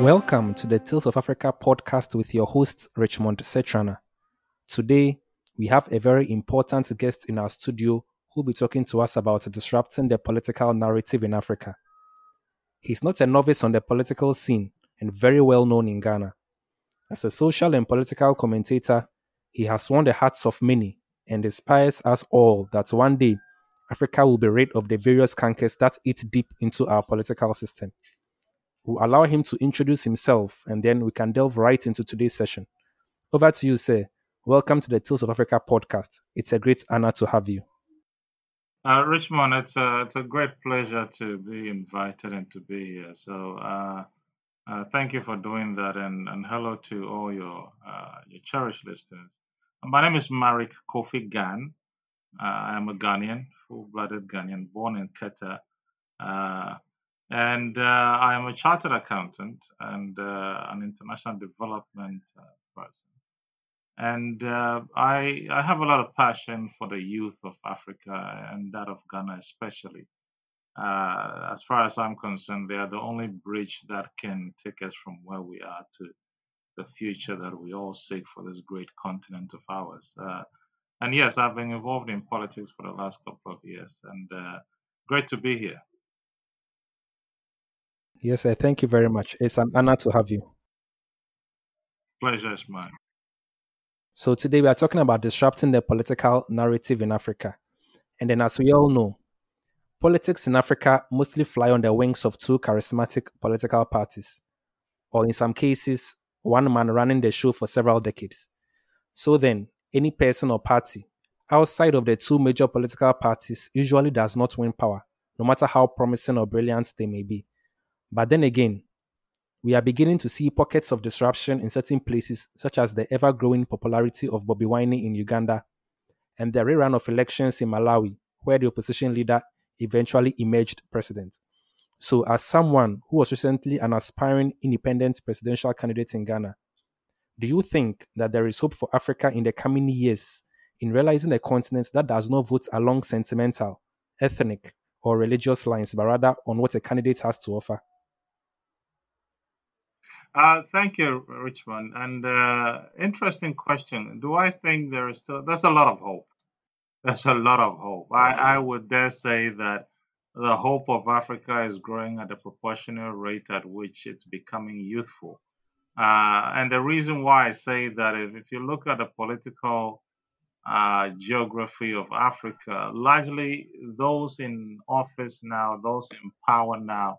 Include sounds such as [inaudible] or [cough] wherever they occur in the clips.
Welcome to the Tales of Africa podcast with your host, Richmond Setrana. Today, we have a very important guest in our studio who'll be talking to us about disrupting the political narrative in Africa. He's not a novice on the political scene and very well known in Ghana. As a social and political commentator, he has won the hearts of many and inspires us all that one day Africa will be rid of the various cankers that eat deep into our political system. We'll allow him to introduce himself and then we can delve right into today's session. Over to you, sir. Welcome to the Tales of Africa podcast. It's a great honor to have you. Uh, Richmond, it's a, it's a great pleasure to be invited and to be here. So, uh, uh, thank you for doing that, and, and hello to all your uh, your cherished listeners. My name is Marricke Kofi Gane. Uh, I am a Ghanaian, full-blooded Ghanaian, born in Keta, uh, and I am a chartered accountant and an international development person. And uh, I, I have a lot of passion for the youth of Africa and that of Ghana especially. Uh, as far as I'm concerned, they are the only bridge that can take us from where we are to the future that we all seek for this great continent of ours. Uh, and yes, I've been involved in politics for the last couple of years, and uh, great to be here. Yes, sir. Thank you very much. It's an honor to have you. Pleasure is mine. So today we are talking about disrupting the political narrative in Africa. And then as we all know, politics in Africa mostly fly on the wings of two charismatic political parties, or in some cases, one man running the show for several decades. So then, any person or party outside of the two major political parties usually does not win power, no matter how promising or brilliant they may be. But then again, we are beginning to see pockets of disruption in certain places, such as the ever growing popularity of Bobi Wine in Uganda and the rerun of elections in Malawi, where the opposition leader eventually emerged president. So, as someone who was recently an aspiring independent presidential candidate in Ghana, do you think that there is hope for Africa in the coming years in realizing a continent that does not vote along sentimental, ethnic, or religious lines, but rather on what a candidate has to offer? Uh, thank you, Richmond. And uh, interesting question. Do I think there is still? There's a lot of hope. There's a lot of hope. I, I would dare say that the hope of Africa is growing at a proportional rate at which it's becoming youthful. Uh, and the reason why I say that if you look at the political uh, geography of Africa, largely those in office now, those in power now,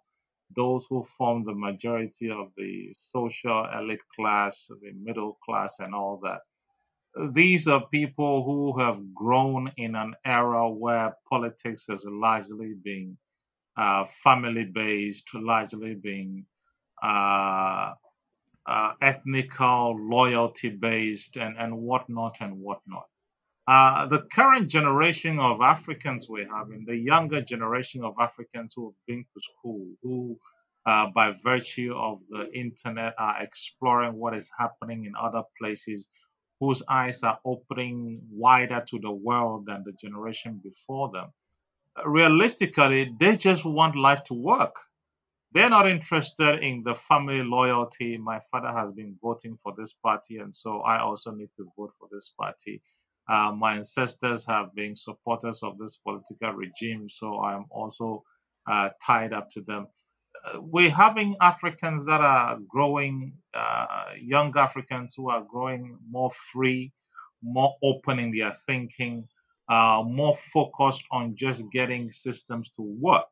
those who form the majority of the social elite class, the middle class, and all that. These are people who have grown in an era where politics has largely been uh, family based, largely being uh, uh, ethnical, loyalty based, and, and whatnot and whatnot. Uh, the current generation of Africans we have, in the younger generation of Africans who have been to school, who, uh, by virtue of the internet, are exploring what is happening in other places, whose eyes are opening wider to the world than the generation before them. Realistically, they just want life to work. They're not interested in the family loyalty. My father has been voting for this party, and so I also need to vote for this party uh, my ancestors have been supporters of this political regime, so I'm also uh, tied up to them. Uh, we're having Africans that are growing, uh, young Africans who are growing more free, more open in their thinking, uh, more focused on just getting systems to work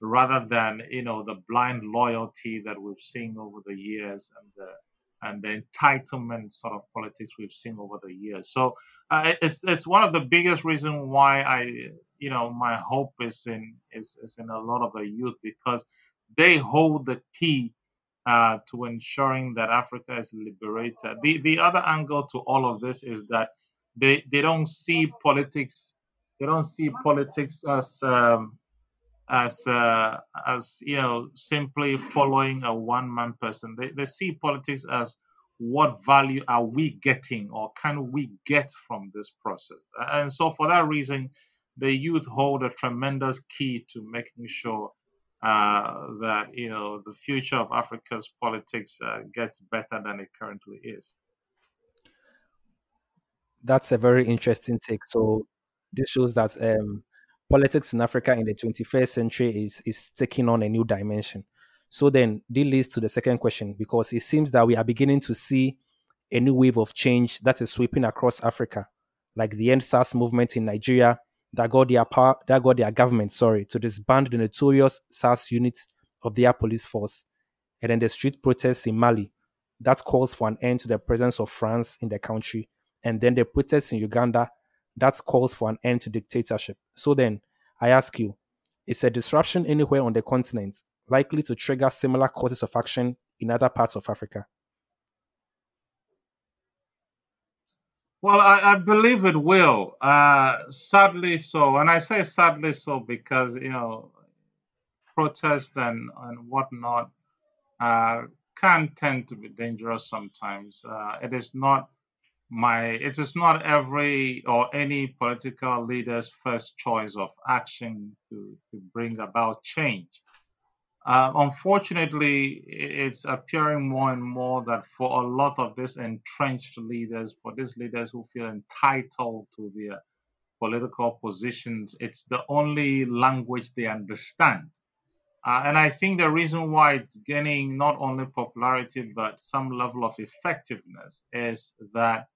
rather than you know the blind loyalty that we've seen over the years and the and the entitlement sort of politics we've seen over the years. So uh, it's it's one of the biggest reasons why I you know my hope is in is, is in a lot of the youth because they hold the key uh, to ensuring that Africa is liberated. The the other angle to all of this is that they they don't see politics they don't see politics as um, as uh, as you know simply following a one man person. They they see politics as what value are we getting or can we get from this process? And so for that reason, the youth hold a tremendous key to making sure uh, that you know the future of Africa's politics uh, gets better than it currently is. That's a very interesting take. So this shows that um, politics in Africa in the 21st century is is taking on a new dimension. So then this leads to the second question because it seems that we are beginning to see a new wave of change that is sweeping across Africa, like the EndSARS movement in Nigeria that got their power, that got their government, sorry, to disband the notorious SARS unit of their police force, and then the street protests in Mali that calls for an end to the presence of France in the country, and then the protests in Uganda that calls for an end to dictatorship. So then, I ask you, is a disruption anywhere on the continent likely to trigger similar courses of action in other parts of Africa? Well, I, I believe it will. Uh, sadly so, and I say sadly so because you know protest and and whatnot uh, can tend to be dangerous sometimes. Uh, it is not my it is not every or any political leader's first choice of action to, to bring about change. Uh, unfortunately, it's appearing more and more that for a lot of these entrenched leaders, for these leaders who feel entitled to their political positions, it's the only language they understand. Uh, and I think the reason why it's gaining not only popularity but some level of effectiveness is that,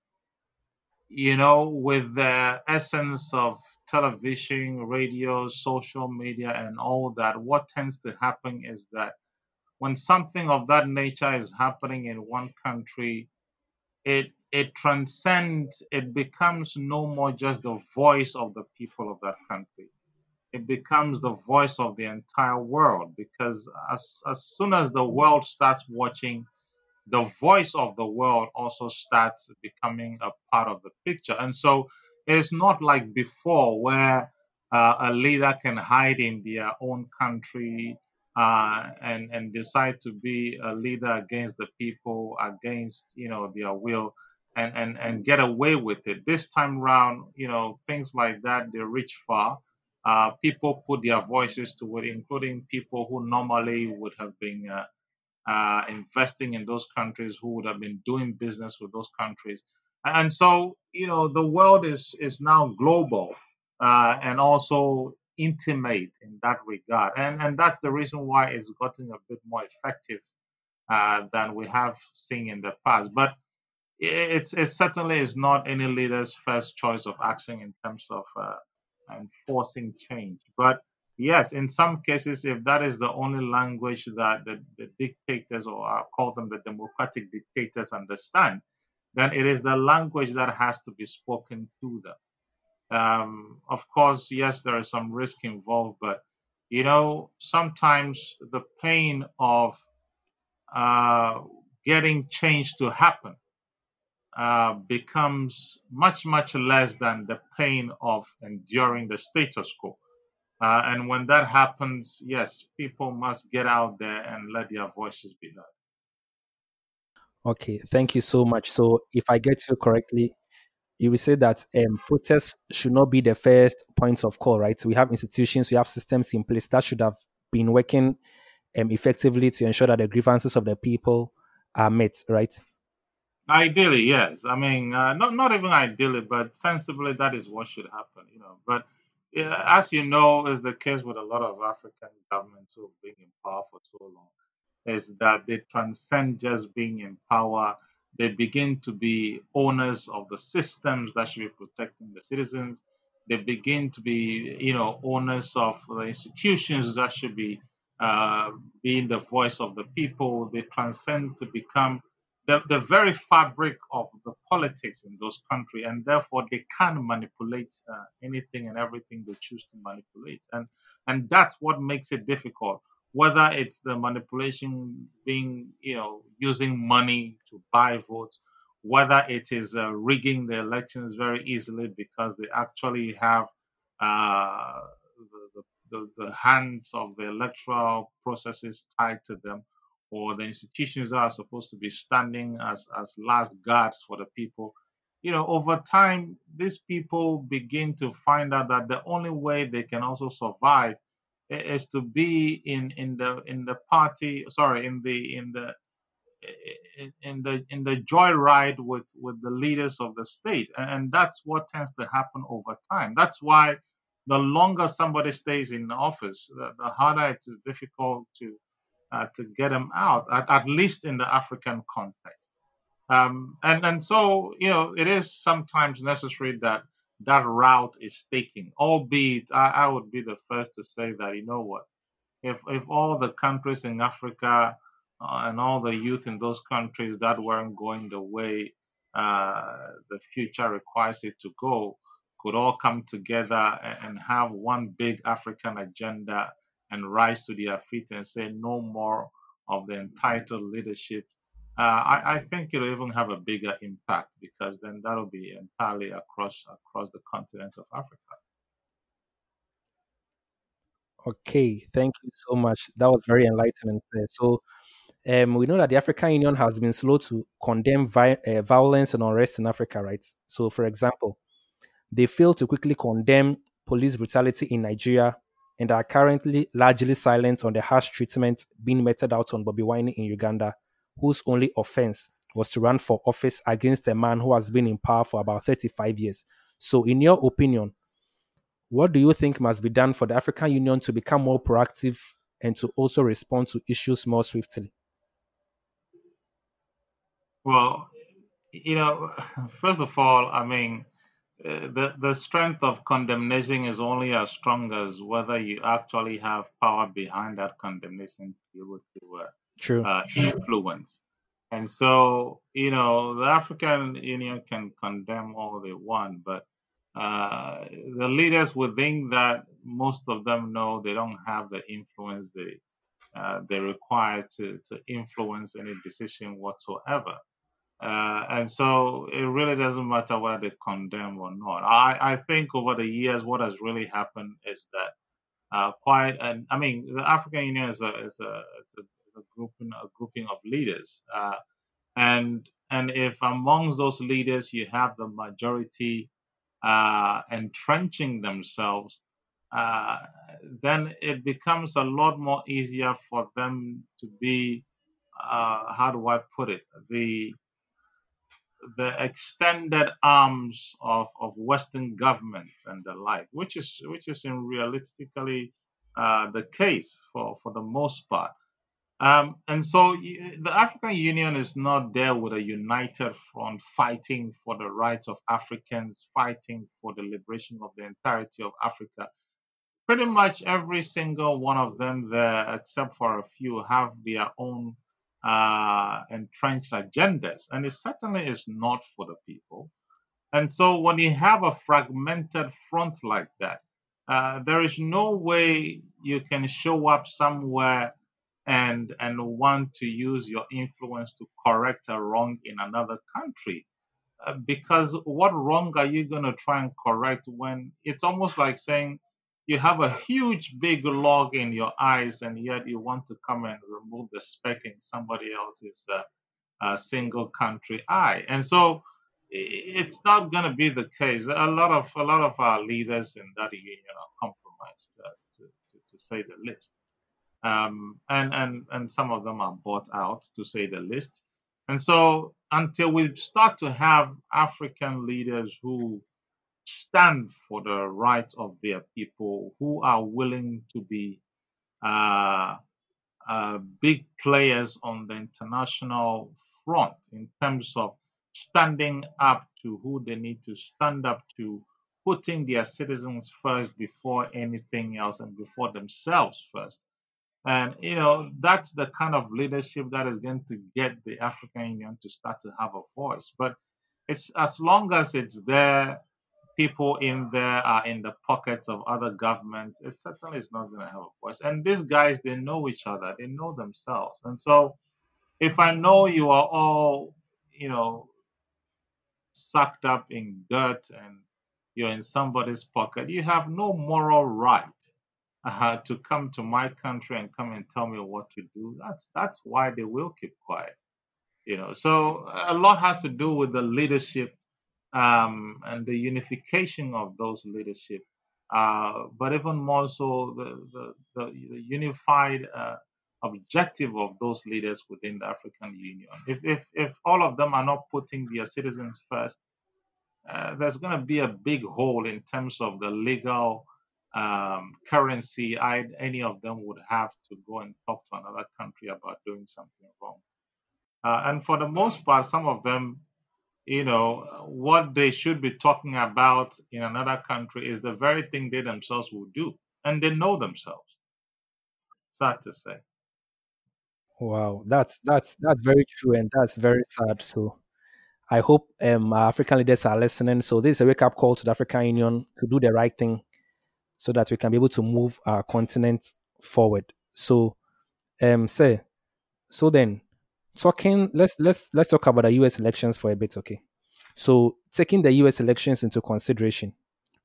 you know, with the essence of television, radio, social media, and all that, what tends to happen is that when something of that nature is happening in one country, it it transcends, it becomes no more just the voice of the people of that country. It becomes the voice of the entire world because as, as soon as the world starts watching, the voice of the world also starts becoming a part of the picture. And so it's not like before where uh, a leader can hide in their own country uh, and and decide to be a leader against the people, against you know their will, and and and get away with it. This time round, you know things like that they reach far. Uh, people put their voices to it, including people who normally would have been uh, investing in those countries, who would have been doing business with those countries. And so, you know, the world is is now global uh, and also intimate in that regard, and and that's the reason why it's gotten a bit more effective uh, than we have seen in the past. But it's it certainly is not any leader's first choice of action in terms of uh, enforcing change. But yes, in some cases, if that is the only language that the, the dictators or I'll call them the democratic dictators understand, then it is the language that has to be spoken to them. Um, of course, yes, there is some risk involved, but you know, sometimes the pain of uh, getting change to happen uh, becomes much, much less than the pain of enduring the status quo. Uh, and when that happens, yes, people must get out there and let their voices be heard. Okay, thank you so much. So, if I get you correctly, you will say that um, protests should not be the first point of call, right? So we have institutions, we have systems in place that should have been working um, effectively to ensure that the grievances of the people are met, right? Ideally, yes. I mean, uh, not not even ideally, but sensibly, that is what should happen, you know. But yeah, as you know, is the case with a lot of African governments who have been in power for so long is that they transcend just being in power. They begin to be owners of the systems that should be protecting the citizens. They begin to be, you know, owners of the institutions that should be uh, being the voice of the people. They transcend to become the, the very fabric of the politics in those countries, and therefore they can manipulate uh, anything and everything they choose to manipulate. And and that's what makes it difficult whether it's the manipulation being, you know, using money to buy votes, whether it is uh, rigging the elections very easily because they actually have uh, the, the, the, hands of the electoral processes tied to them, or the institutions are supposed to be standing as, as last guards for the people. You know, over time, these people begin to find out that the only way they can also survive is to be in in the in the party sorry in the in the in the in the joyride with with the leaders of the state and that's what tends to happen over time that's why the longer somebody stays in office the, the harder it is difficult to uh, to get them out at, at least in the african context. Um, and and so you know it is sometimes necessary that that route is taken albeit I, I would be the first to say that you know what if if all the countries in africa uh, and all the youth in those countries that weren't going the way uh, the future requires it to go could all come together and have one big African agenda and rise to their feet and say no more of the entitled leadership. Uh, I, I, think it'll even have a bigger impact because then that'll be entirely across across the continent of Africa. Okay, thank you so much. That was very enlightening. So um, we know that the African Union has been slow to condemn vi- uh, violence and unrest in Africa, right? So, for example, they failed to quickly condemn police brutality in Nigeria and are currently largely silent on the harsh treatment being meted out on Bobi Wine in Uganda, whose only offense was to run for office against a man who has been in power for about 35 years. So, in your opinion, what do you think must be done for the African Union to become more proactive and to also respond to issues more swiftly? Well, you know, [laughs] first of all, I mean, the the strength of condemnation is only as strong as whether you actually have power behind that condemnation to be able to uh, True. uh, influence. And so, you know, the African Union can condemn all they want, but uh, the leaders within that, most of them know they don't have the influence they uh, they require to to influence any decision whatsoever. Uh, and so it really doesn't matter whether they condemn or not. I, I think over the years, what has really happened is that uh, quite, and I mean, the African Union is a is a, a, grouping a grouping of leaders, uh, and and if amongst those leaders you have the majority uh, entrenching themselves, uh, then it becomes a lot more easier for them to be, uh, how do I put it, the the extended arms of, of Western governments and the like, which is which is in realistically uh, the case for, for the most part. Um, and so the African Union is not there with a united front fighting for the rights of Africans, fighting for the liberation of the entirety of Africa. Pretty much every single one of them there, except for a few, have their own uh, entrenched agendas, and it certainly is not for the people. And so, when you have a fragmented front like that, uh, there is no way you can show up somewhere and and want to use your influence to correct a wrong in another country. Uh, because what wrong are you going to try and correct when it's almost like saying you have a huge big log in your eyes and yet you want to come and remove the speck in somebody else's uh, uh, single country eye. And so it's not going to be the case. A lot of a lot of our leaders in that union are compromised uh, to, to, to, say the least. Um, and and and some of them are bought out to say the least. And so until we start to have african leaders who stand for the rights of their people, who are willing to be uh, uh, big players on the international front in terms of standing up to who they need to stand up to, putting their citizens first before anything else and before themselves first. And, you know, that's the kind of leadership that is going to get the African Union to start to have a voice. But it's as long as it's there people in there are in the pockets of other governments, it certainly is not going to have a voice. And these guys, they know each other, they know themselves. And so, if I know you are all, you know, sucked up in dirt and you're in somebody's pocket, you have no moral right uh, to come to my country and come and tell me what to do. That's that's why they will keep quiet. You know, so a lot has to do with the leadership um, and the unification of those leadership uh, but even more so the, the, the, the unified uh, objective of those leaders within the African Union. If, if, if all of them are not putting their citizens first, uh, there's going to be a big hole in terms of the legal um, currency I'd, any of them would have to go and talk to another country about doing something wrong. Uh, and for the most part, some of them, you know, what they should be talking about in another country is the very thing they themselves will do. And they know themselves. Sad to say. Wow, that's that's that's very true, and that's very sad. So, I hope um, African leaders are listening. So, this is a wake up call to the African Union to do the right thing, so that we can be able to move our continent forward. So, um, say, so then, talking, let's let's let's talk about the U.S. elections for a bit, okay? So, taking the U.S. elections into consideration,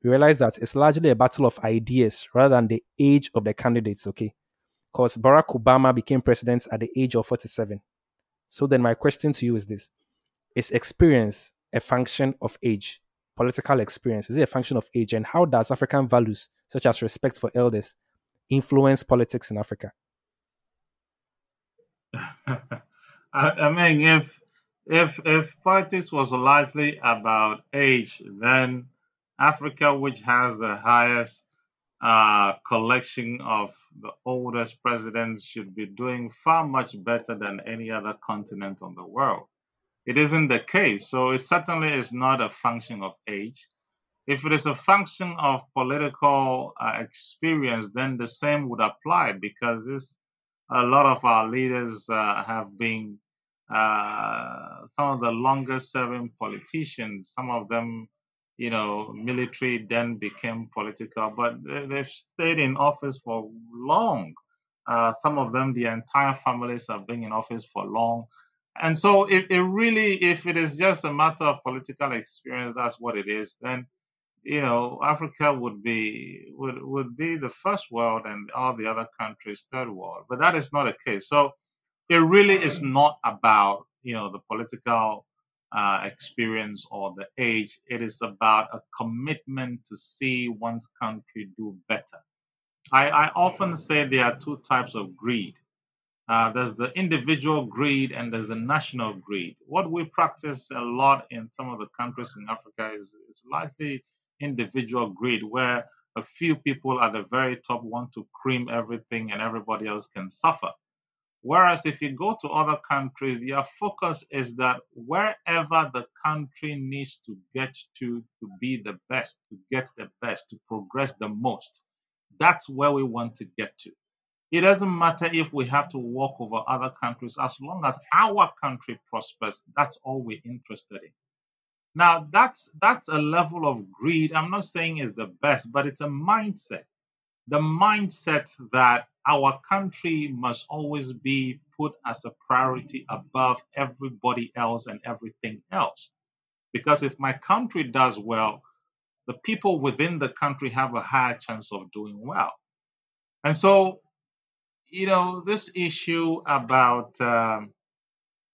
we realize that it's largely a battle of ideas rather than the age of the candidates, okay? Because Barack Obama became president at the age of 47. So then, my question to you is this: Is experience a function of age? Political experience is it a function of age? And how does African values such as respect for elders, influence politics in Africa? [laughs] I, mean, if if if politics was largely about age, then Africa, which has the highest uh, collection of the oldest presidents, should be doing far much better than any other continent on the world. It isn't the case, so it certainly is not a function of age. If it is a function of political uh, experience, then the same would apply because this, a lot of our leaders uh, have been uh, some of the longest serving politicians. Some of them, you know, military then became political, but they've stayed in office for long. Uh, some of them, the entire families have been in office for long. And so, it, it really, if it is just a matter of political experience, that's what it is. Then you know, Africa would be would would be the first world and all the other countries third world. But that is not the case. So it really is not about you know the political uh, experience or the age. It is about a commitment to see one's country do better. I, I often say there are two types of greed. Uh, there's the individual greed and there's the national greed. What we practice a lot in some of the countries in Africa is, is largely individual greed where a few people at the very top want to cream everything and everybody else can suffer. Whereas if you go to other countries, their focus is that wherever the country needs to get to to be the best, to get the best, to progress the most, that's where we want to get to. It doesn't matter if we have to walk over other countries, as long as our country prospers, that's all we're interested in. Now that's that's a level of greed. I'm not saying is the best, but it's a mindset. The mindset that our country must always be put as a priority above everybody else and everything else. Because if my country does well, the people within the country have a higher chance of doing well. And so, you know, this issue about um,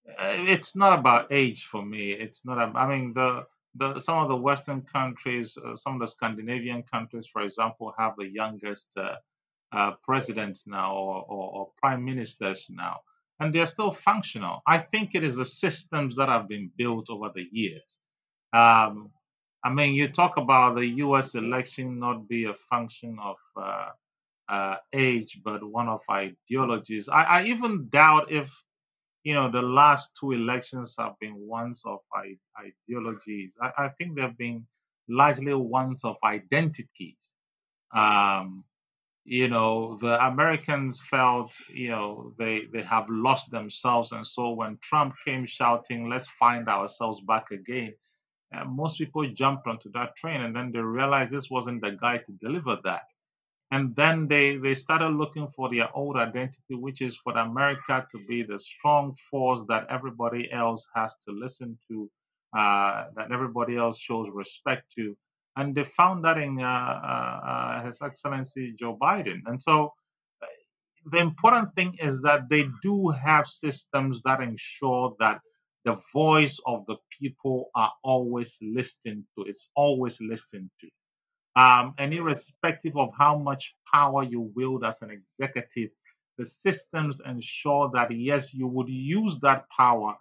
it's not about age for me. It's not. I mean, the the some of the Western countries, uh, some of the Scandinavian countries, for example, have the youngest uh, uh, presidents now or, or, or, prime ministers now, and they're still functional. I think it is the systems that have been built over the years. Um, I mean, you talk about the U.S. election not be a function of uh, uh, age, but one of ideologies. I, I even doubt if you know, the last two elections have been ones of ideologies. I, I think they've been largely ones of identities. Um, you know, the Americans felt, you know, they, they have lost themselves. And so when Trump came shouting, let's find ourselves back again, uh, most people jumped onto that train. And then they realized this wasn't the guy to deliver that. And then they they started looking for their old identity which is for america to be the strong force that everybody else has to listen to uh, that everybody else shows respect to and they found that in uh, uh, uh his excellency joe biden. And so the important thing is that they do have systems that ensure that the voice of the people are always listened to it's always listened to. Um, and irrespective of how much power you wield as an executive, the systems ensure that yes, you would use that power,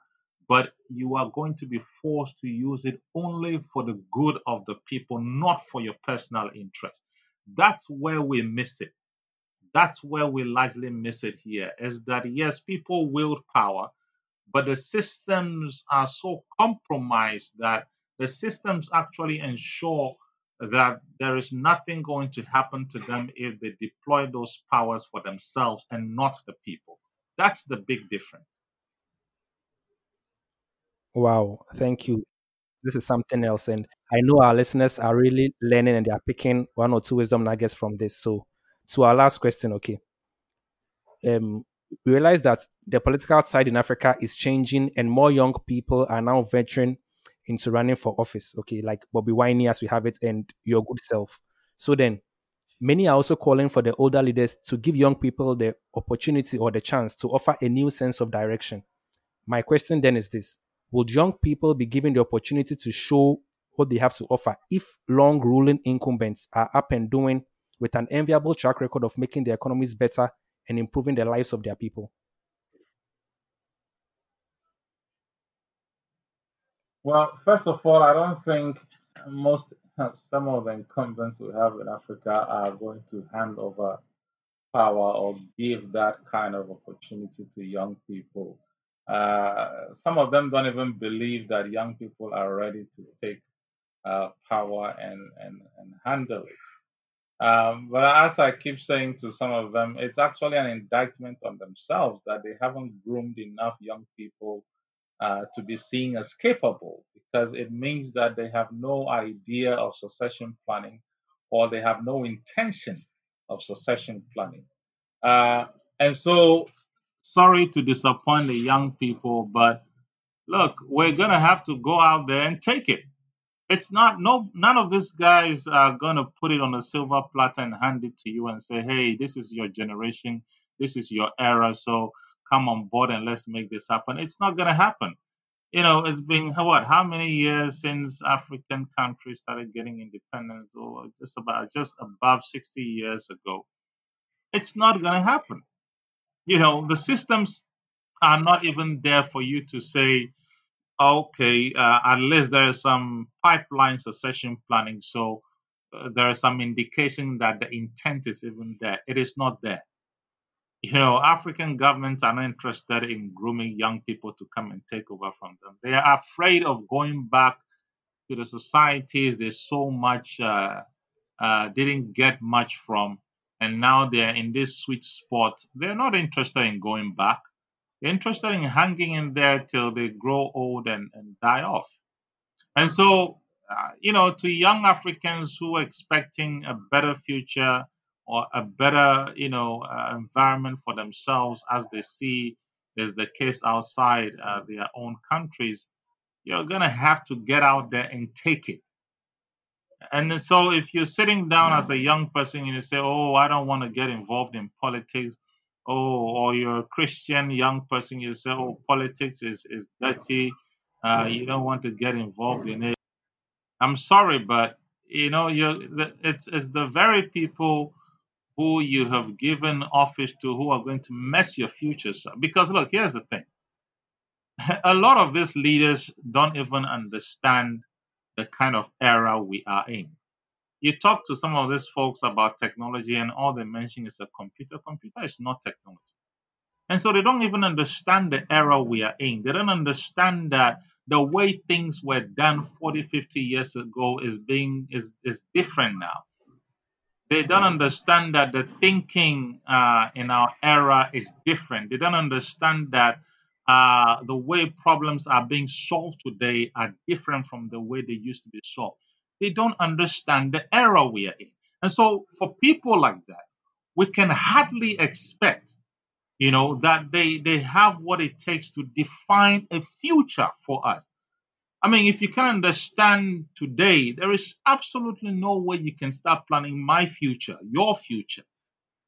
but you are going to be forced to use it only for the good of the people, not for your personal interest. That's where we miss it. That's where we largely miss it here is that yes, people wield power, but the systems are so compromised that the systems actually ensure that there is nothing going to happen to them if they deploy those powers for themselves and not the people. That's the big difference. Wow, thank you. This is something else. And I know our listeners are really learning and they are picking one or two wisdom nuggets from this. So, to our last question, okay. Um, we realize that the political side in Africa is changing and more young people are now venturing into running for office, okay, like Bobi Wine as we have it, and your good self. So then, many are also calling for the older leaders to give young people the opportunity or the chance to offer a new sense of direction. My question then is this Would young people be given the opportunity to show what they have to offer if long ruling incumbents are up and doing with an enviable track record of making the economies better and improving the lives of their people? Well, first of all, I don't think most some of the incumbents we have in Africa are going to hand over power or give that kind of opportunity to young people. Uh, some of them don't even believe that young people are ready to take uh, power and, and, and handle it. Um, but as I keep saying to some of them, it's actually an indictment on themselves that they haven't groomed enough young people uh, to be seen as capable because it means that they have no idea of succession planning or they have no intention of succession planning. Uh, and so, sorry to disappoint the young people, but look, we're to have to go out there and take it. It's not no none of these guys are to put it on a silver platter and hand it to you and say, "Hey, this is your generation, this is your era, so come on board and let's make this happen. It's not to happen. You know, it's been what? How many years since African countries started getting independence? Or just about just above 60 years ago. It's not to happen. You know, the systems are not even there for you to say, okay, uh, least there is some pipeline succession planning. So uh, there is some indication that the intent is even there. It is not there you know, African governments are not interested in grooming young people to come and take over from them. They are afraid of going back to the societies they so much uh, uh, didn't get much from, and now they're in this sweet spot. They're not interested in going back. They're interested in hanging in there till they grow old and, and die off. And so, uh, you know, to young Africans who are expecting a better future, or a better, you know, uh, environment for themselves as they see is the case outside uh, their own countries, you're gonna have to get out there and take it. And so, if you're sitting down as a young person and you say, "Oh, I don't want to get involved in politics," oh, or you're a Christian young person, you say, "Oh, politics is is dirty," uh, you don't want to get involved in it. I'm sorry, but you know, you it's it's the very people who you have given office to who are going to mess your future up. Because look, here's the thing. [laughs] A lot of these leaders don't even understand the kind of era we are in. You talk to some of these folks about technology, and all they mention is a computer. Computer is not technology. And so they don't even understand the era we are in. They don't understand that the way things were done 40, 50 years ago is being is, is different now they don't understand that the thinking uh, in our era is different. They don't understand that uh, the way problems are being solved today are different from the way they used to be solved. They don't understand the era we are in. And so, for people like that, we can hardly expect, you know, that they, they have what it takes to define a future for us. I mean, if you can understand today, there is absolutely no way you can start planning my future, your future.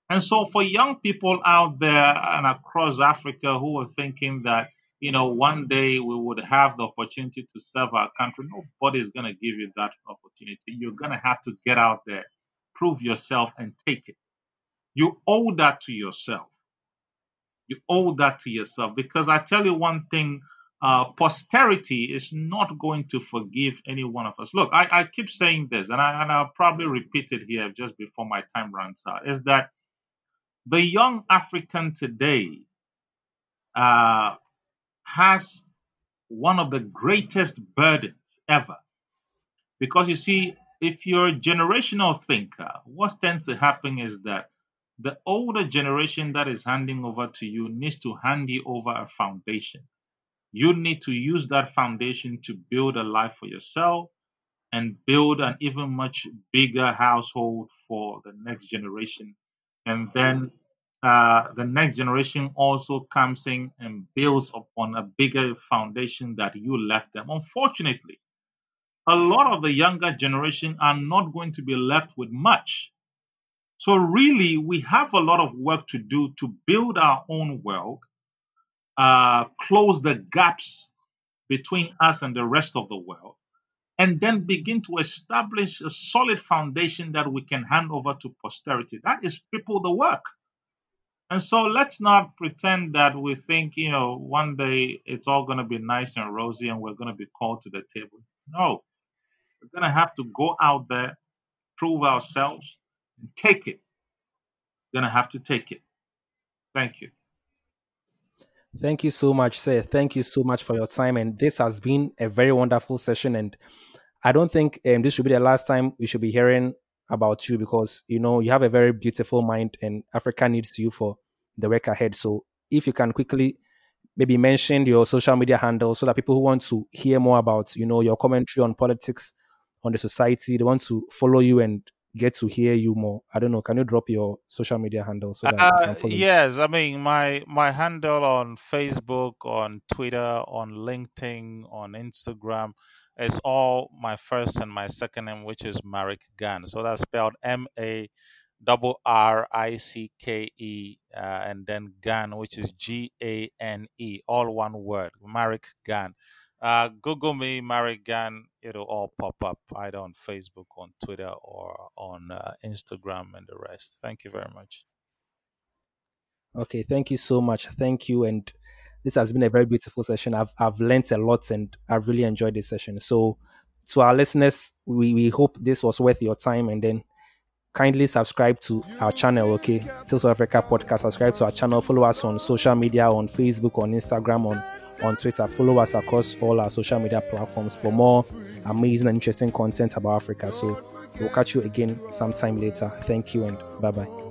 And so, for young people out there and across Africa who are thinking that you know, one day we would have the opportunity to serve our country. Nobody's going to give you that opportunity. You're going to have to get out there, prove yourself, and take it. You owe that to yourself. You owe that to yourself because I tell you one thing uh, posterity is not going to forgive any one of us. Look, I, I keep saying this, and, I, and I'll probably repeat it here just before my time runs out, is that the young African today uh, has one of the greatest burdens ever. Because you see, if you're a generational thinker, what tends to happen is that the older generation that is handing over to you needs to hand you over a foundation. You need to use that foundation to build a life for yourself and build an even much bigger household for the next generation. And then uh, the next generation also comes in and builds upon a bigger foundation that you left them. Unfortunately, a lot of the younger generation are not going to be left with much. So, really, we have a lot of work to do to build our own world uh, close the gaps between us and the rest of the world, and then begin to establish a solid foundation that we can hand over to posterity. That is people the work. And so let's not pretend that we think, you know, one day it's all going to be nice and rosy and we're going to be called to the table. No, we're going to have to go out there, prove ourselves, and take it. We're going to have to take it. Thank you. Thank you so much, sir. Thank you so much for your time. And this has been a very wonderful session. And I don't think um, this should be the last time we should be hearing about you because, you know, you have a very beautiful mind and Africa needs you for the work ahead. So if you can quickly maybe mention your social media handle so that people who want to hear more about, you know, your commentary on politics, on the society, they want to follow you and get to hear you more? I don't know. Can you drop your social media handle so that uh, can follow Yes, you? I mean my my handle on Facebook, on Twitter, on LinkedIn, on Instagram is all my first and my second name, which is Marricke Gane. So that's spelled M A double R I C K E uh, and then Gane, which is G A N E, all one word. Marricke Gane. Uh, Google me, Marricke Gane. It'll all pop up either on Facebook, on Twitter, or on uh, Instagram and the rest. Thank you very much. Okay, thank you so much. Thank you, and this has been a very beautiful session. I've I've learned a lot, and I've really enjoyed this session. So, to our listeners, we we hope this was worth your time, and then kindly subscribe to our channel, okay? Tales of Africa podcast. Subscribe to our channel. Follow us on social media, on Facebook, on Instagram, on on Twitter. Follow us across all our social media platforms for more amazing and interesting content about Africa. So we'll catch you again sometime later. Thank you and bye bye.